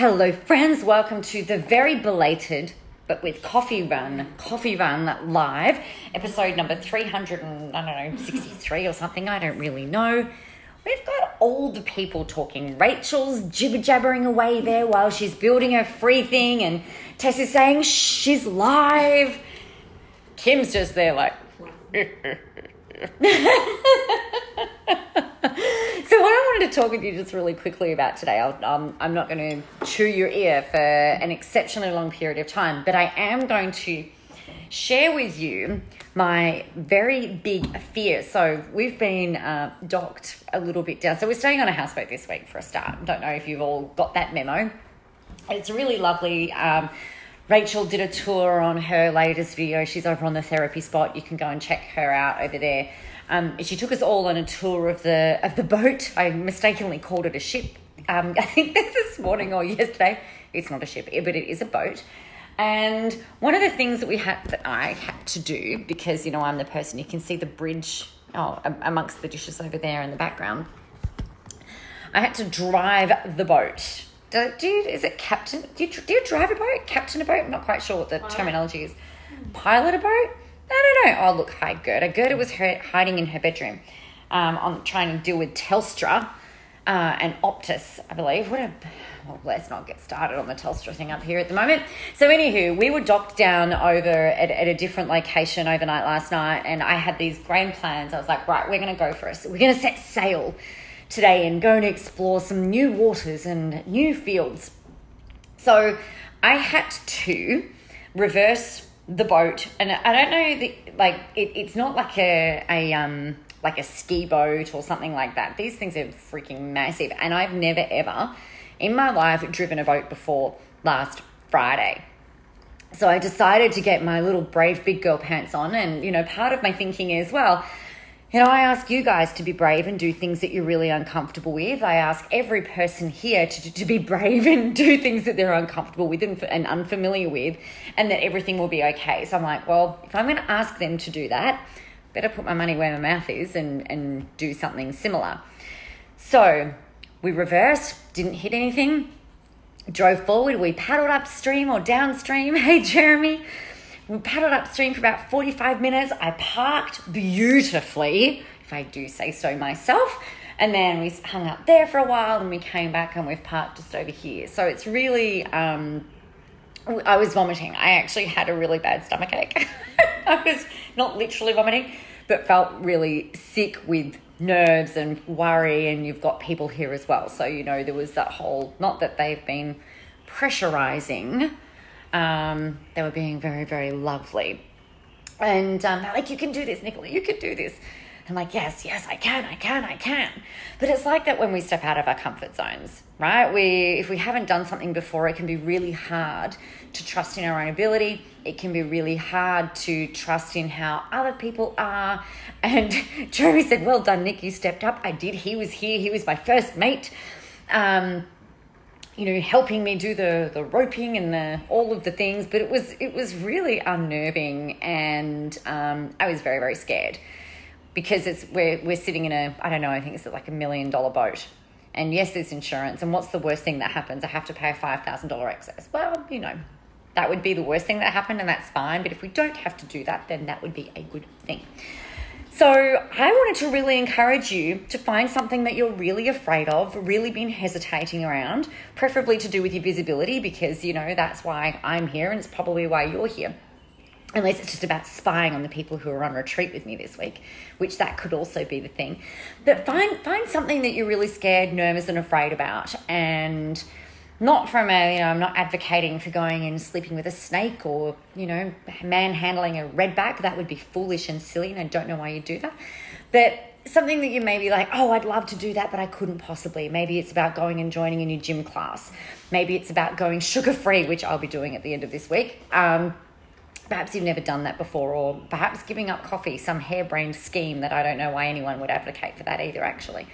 Hello, friends. Welcome to the very belated, but with coffee run, coffee run live, episode number 300 and, I don't know, 63 or something. I don't really know. We've got all the people talking. Rachel's jibber jabbering away there while she's building her free thing, and Tess is saying she's live. Kim's just there, like. So, what I wanted to talk with you just really quickly about today, um, I'm not going to chew your ear for an exceptionally long period of time, but I am going to share with you my very big fear. So, we've been uh, docked a little bit down. So, we're staying on a houseboat this week for a start. Don't know if you've all got that memo. It's really lovely. Um, Rachel did a tour on her latest video. She's over on the therapy spot. You can go and check her out over there. Um, she took us all on a tour of the of the boat. I mistakenly called it a ship. Um, I think that's this morning or yesterday. It's not a ship, but it is a boat. And one of the things that we had that I had to do because you know I'm the person you can see the bridge oh, amongst the dishes over there in the background. I had to drive the boat. Do, do you, is it captain? Do you, do you drive a boat? Captain a boat? I'm not quite sure what the terminology is. Pilot a boat? I don't know. Oh, look, hi, Gerda. Gerda was hiding in her bedroom um, on trying to deal with Telstra uh, and Optus, I believe. What a, well, let's not get started on the Telstra thing up here at the moment. So, anywho, we were docked down over at, at a different location overnight last night, and I had these grand plans. I was like, right, we're going to go for us. We're going to set sail today and go and explore some new waters and new fields. So, I had to reverse the boat, and I don't know the like it, it's not like a a um like a ski boat or something like that. These things are freaking massive, and I've never ever in my life driven a boat before last Friday. So I decided to get my little brave big girl pants on, and you know, part of my thinking is well you know, I ask you guys to be brave and do things that you're really uncomfortable with. I ask every person here to, to be brave and do things that they're uncomfortable with and, and unfamiliar with, and that everything will be okay. So I'm like, well, if I'm going to ask them to do that, better put my money where my mouth is and, and do something similar. So we reversed, didn't hit anything, drove forward. We paddled upstream or downstream. Hey, Jeremy. We paddled upstream for about 45 minutes. I parked beautifully, if I do say so myself. And then we hung out there for a while and we came back and we've parked just over here. So it's really, um, I was vomiting. I actually had a really bad stomach ache. I was not literally vomiting, but felt really sick with nerves and worry. And you've got people here as well. So, you know, there was that whole, not that they've been pressurizing um, they were being very, very lovely. And um, they're like, you can do this, Nicola, you can do this. I'm like, yes, yes, I can, I can, I can. But it's like that when we step out of our comfort zones, right? We, if we haven't done something before, it can be really hard to trust in our own ability. It can be really hard to trust in how other people are. And Jeremy said, well done, Nick, you stepped up. I did. He was here. He was my first mate. Um, you know, helping me do the the roping and the all of the things. But it was it was really unnerving, and um, I was very very scared because it's we're we're sitting in a I don't know I think it's like a million dollar boat. And yes, there's insurance. And what's the worst thing that happens? I have to pay a five thousand dollar excess. Well, you know, that would be the worst thing that happened, and that's fine. But if we don't have to do that, then that would be a good thing. So, I wanted to really encourage you to find something that you're really afraid of, really been hesitating around, preferably to do with your visibility, because you know that's why I'm here and it's probably why you're here. Unless it's just about spying on the people who are on retreat with me this week, which that could also be the thing. But find find something that you're really scared, nervous, and afraid about, and not from a, you know, I'm not advocating for going and sleeping with a snake or, you know, manhandling a redback. That would be foolish and silly, and I don't know why you do that. But something that you may be like, oh, I'd love to do that, but I couldn't possibly. Maybe it's about going and joining a new gym class. Maybe it's about going sugar free, which I'll be doing at the end of this week. Um, perhaps you've never done that before, or perhaps giving up coffee, some harebrained scheme that I don't know why anyone would advocate for that either, actually.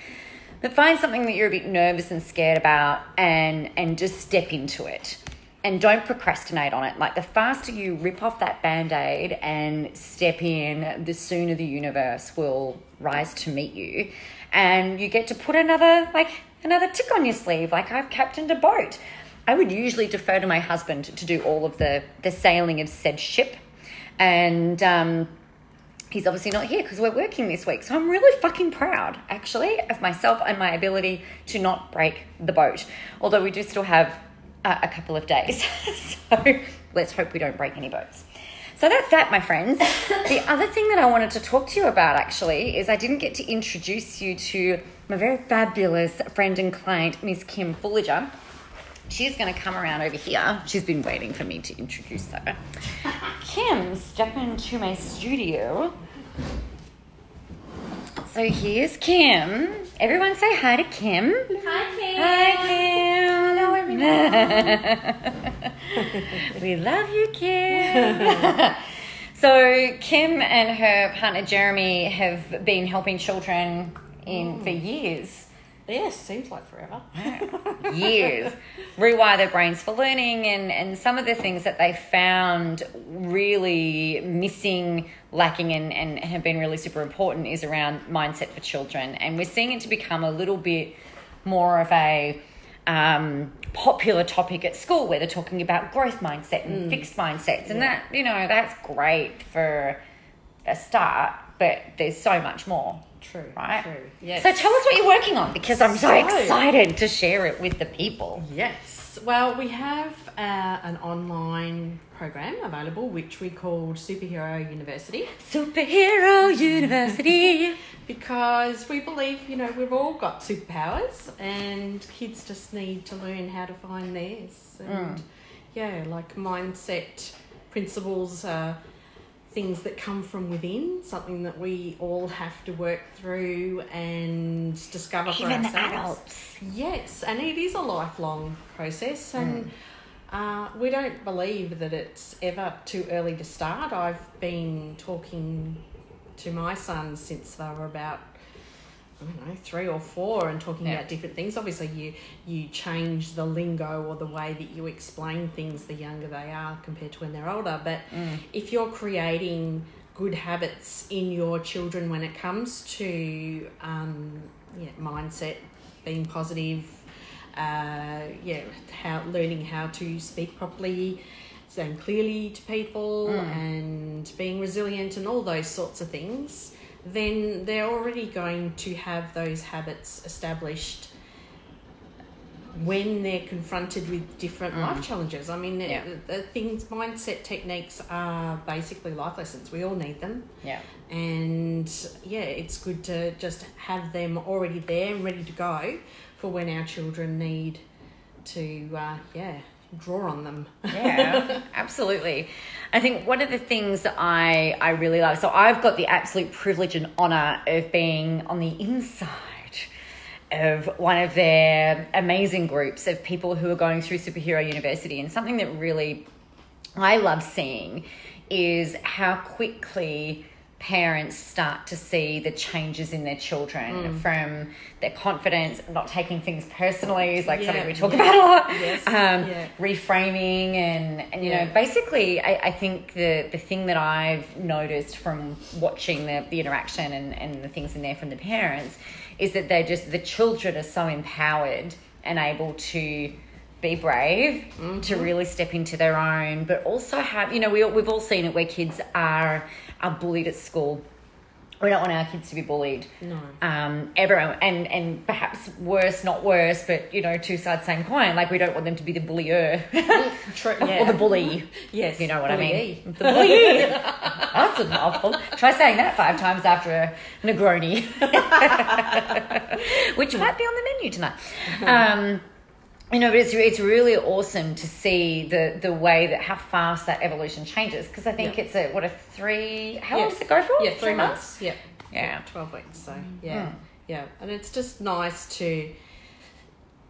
But find something that you're a bit nervous and scared about and and just step into it. And don't procrastinate on it. Like the faster you rip off that band-aid and step in, the sooner the universe will rise to meet you. And you get to put another like another tick on your sleeve, like I've captained a boat. I would usually defer to my husband to do all of the, the sailing of said ship. And um, he's obviously not here because we're working this week. So I'm really fucking proud, actually, of myself and my ability to not break the boat. Although we do still have a, a couple of days. so let's hope we don't break any boats. So that's that, my friends. the other thing that I wanted to talk to you about actually is I didn't get to introduce you to my very fabulous friend and client, Miss Kim Fullager. She's going to come around over here. She's been waiting for me to introduce her. Kim, step into my studio. So here's Kim. Everyone say hi to Kim. Hi, Kim. Hi, Kim. Hello, everyone. we love you, Kim. so Kim and her partner Jeremy have been helping children in mm. for years. Yes, seems like forever. years rewire their brains for learning and and some of the things that they found really missing lacking and, and have been really super important is around mindset for children and we're seeing it to become a little bit more of a um, popular topic at school where they're talking about growth mindset and fixed mindsets and Yeah. that you know that's great for a start but there's so much more True. right True. Yes. so tell us what you're working on because i'm so, So- excited to share it with the people Yes. Well, we have uh, an online program available which we call Superhero University. Superhero university. Because we believe, you know, we've all got superpowers and kids just need to learn how to find theirs. And yeah, like mindset principles are things that come from within, something that we all have to work through and discover for ourselves. adults Yes, and it is a lifelong process, and uh, we don't believe that it's ever too early to start. I've been talking to my sons since they were about. I don't know, three or four, and talking Yeah. about different things. Obviously, you you change the lingo or the way that you explain things the younger they are compared to when they're older. But if you're creating good habits in your children when it comes to um, yeah, mindset, being positive, uh, yeah, how learning how to speak properly, saying clearly to people, and being resilient, and all those sorts of things, then they're already going to have those habits established when they're confronted with different life challenges. I mean, the, Yeah. the, the things, mindset techniques are basically life lessons. We all need them yeah and yeah, it's good to just have them already there and ready to go for when our children need to, uh, yeah, draw on them. yeah absolutely i think one of the things that i i really love so i've got the absolute privilege and honor of being on the inside of one of their amazing groups of people who are going through superhero university and something that really I love seeing is how quickly parents start to see the changes in their children from their confidence, not taking things personally is like Yeah, something we talk yeah. about a lot. Yes, Um, yeah. reframing and, and you know, basically I, I think the, the thing that I've noticed from watching the, the interaction and, and the things in there from the parents is that they're just the children are so empowered and able to be brave to really step into their own but also have you know we, we've all seen it where kids are are bullied at school we don't want our kids to be bullied No. um everyone and and perhaps worse not worse but you know two sides same coin like we don't want them to be the bullier True, or the bully Yes. you know what I bully. mean? The bully. That's a mouthful. Try saying that five times after a Negroni, which might be on the menu tonight. Um, you know, but it's it's really awesome to see the the way that how fast that evolution changes because I think Yeah. it's a what a three. How Yeah. long does it go for? Yeah, three months. Yeah. Yeah. 12 weeks. So, yeah. Yeah. And it's just nice to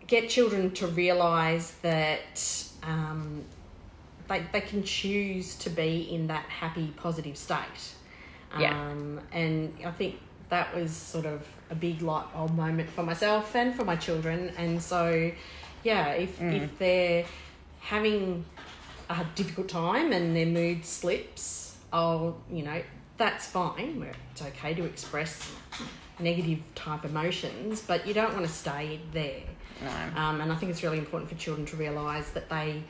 get children to realize that um, they, they can choose to be in that happy, positive state. Yeah. Um, and I think that was sort of a big light bulb moment for myself and for my children. And so, yeah, if, if they're having a difficult time and their mood slips, I'll, you know, that's fine. It's okay to express negative type emotions, but you don't want to stay there. No. Um, and I think it's really important for children to realise that they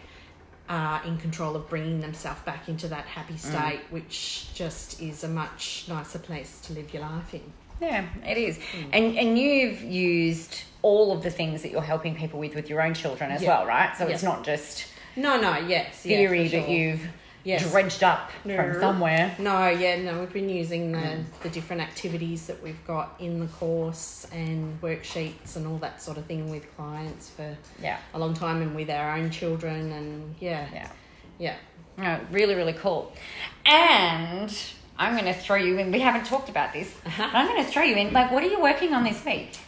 are in control of bringing themselves back into that happy state, which just is a much nicer place to live your life in. Yeah, it is. Hmm. And and you've used all of the things that you're helping people with with your own children as Yeah. well, right? So it's not just No, no, yes. yeah, theory for that you've Yes. dredged up No. from somewhere. No, yeah, no, we've been using the, hmm. the different activities that we've got in the course and worksheets and all that sort of thing with clients for Yeah. a long time and with our own children and yeah, Yeah. yeah. No, really, really cool. And I'm going to throw you in. We haven't talked about this. But I'm going to throw you in. Like, what are you working on this week?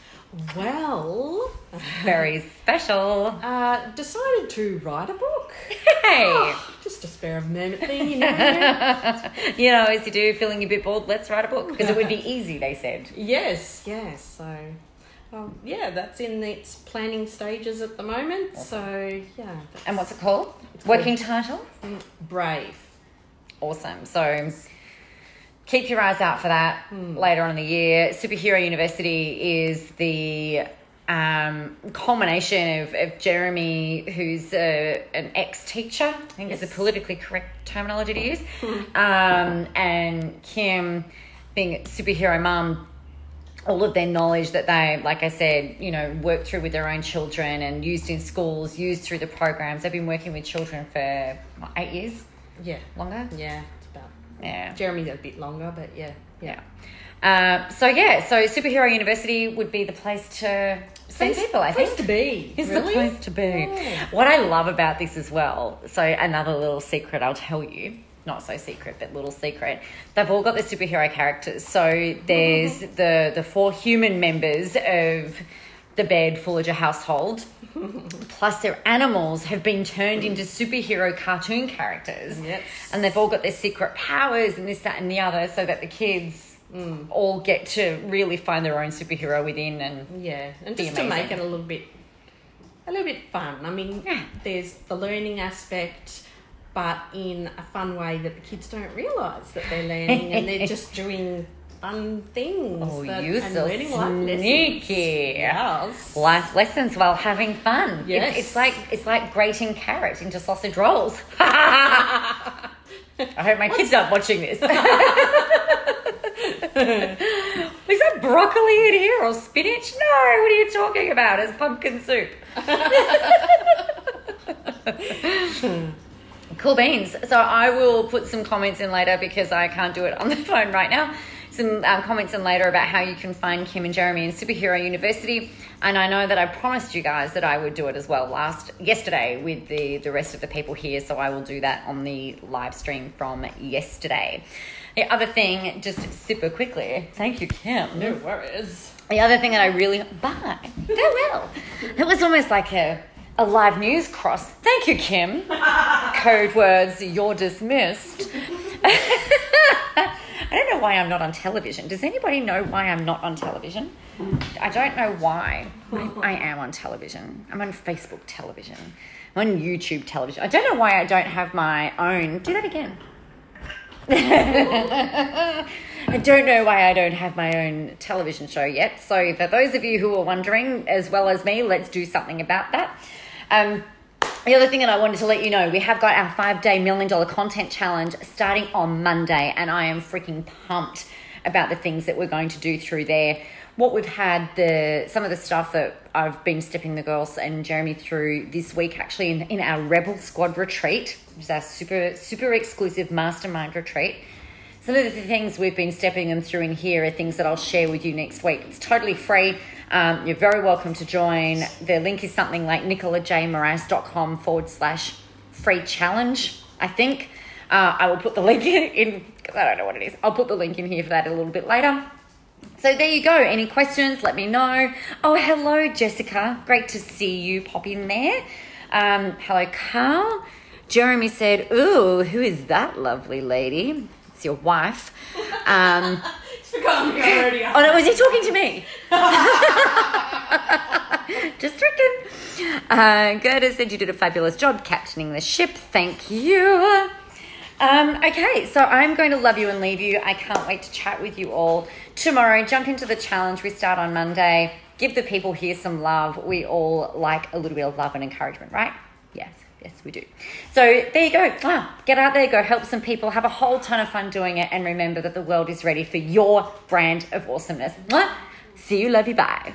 Well, Very special. uh, decided to write a book. Hey, Just a spare of thing, you know. you know, as you do, feeling a bit bored, let's write a book because it would be easy. They said. yes, yes. So, well, yeah, that's in its planning stages at the moment. So, yeah, And what's it called? It's Working title. brave. Awesome. So keep your eyes out for that later on in the year. Superhero University is the um, culmination of, of Jeremy, who's a, an ex teacher, I think is the politically correct terminology to use, um, and Kim being superhero mum. All of their knowledge that they, like I said, you know, worked through with their own children and used in schools, used through the programs. They've been working with children for what, eight years, Yeah, longer. yeah. Yeah. Jeremy's a bit longer, but yeah, Yeah. Uh, so yeah, so superhero university would be the place to send Place- people. I place think to be. is really? the place to be. Yeah. What I love about this as well. So another little secret I'll tell you. Not so secret, but little secret. They've all got the superhero characters. So there's the the four human members of the Bed Fullager household. Plus, their animals have been turned into superhero cartoon characters. Yes. And they've all got their secret powers and this, that, and the other, so that the kids mm. all get to really find their own superhero within. And Yeah, and just to make it a little bit, a little bit fun. I mean, Yeah. there's the learning aspect, but in a fun way that the kids don't realise that they're learning, and they're just doing fun things. Oh, that, you and so learning life lessons. sneaky. Yes. life lessons while having fun. Yes. it's like it's like grating carrot into sausage rolls. I hope my kids aren't watching this. Is that broccoli in here or spinach? No, what are you talking about? It's pumpkin soup. cool beans. So I will put some comments in later because I can't do it on the phone right now. Some um, comments in later about how you can find Kim and Jeremy in Superhero University. And I know that I promised you guys that I would do it as well last yesterday with the the rest of the people here. So I will do that on the live stream from yesterday. The other thing, just super quickly, thank you, Kim. No worries. The other thing that I really bye farewell. It was almost like a a live news cross. Thank you, Kim. Code words. You're dismissed. I don't know why I'm not on television. Does anybody know why I'm not on television? I don't know why. I, I am on television. I'm on Facebook television. I'm on YouTube television. I don't know why I don't have my own. Do that again. I don't know why I don't have my own television show yet. So, for those of you who are wondering, as well as me, let's do something about that. Um, the other thing that I wanted to let you know, we have got our five day million dollar content challenge starting on Monday, and I am freaking pumped about the things that we're going to do through there. What we've had, the some of the stuff that I've been stepping the girls and Jeremy through this week, actually in, in our Rebel Squad retreat, which is our super super exclusive mastermind retreat. Some of the things we've been stepping them through in here are things that I'll share with you next week. It's totally free. Um, you're very welcome to join. The link is something like nicolajmoraz.com forward slash free challenge, I think. Uh, I will put the link in, because I don't know what it is. I'll put the link in here for that a little bit later. So there you go. Any questions? Let me know. Oh, hello, Jessica. Great to see you pop in there. Um, hello, Carl. Jeremy said, Ooh, who is that lovely lady? It's your wife. Um, It's forgotten me already. oh, no, was he talking to me? Just tricking. Uh, Gerda said you did a fabulous job captaining the ship. Thank you. Um, okay, so I'm going to love you and leave you. I can't wait to chat with you all tomorrow. Jump into the challenge. We start on Monday. Give the people here some love. We all like a little bit of love and encouragement, right? Yes, yes, we do. So there you go. Ah, get out there, go help some people, have a whole ton of fun doing it, and remember that the world is ready for your brand of awesomeness. See you, love you, bye.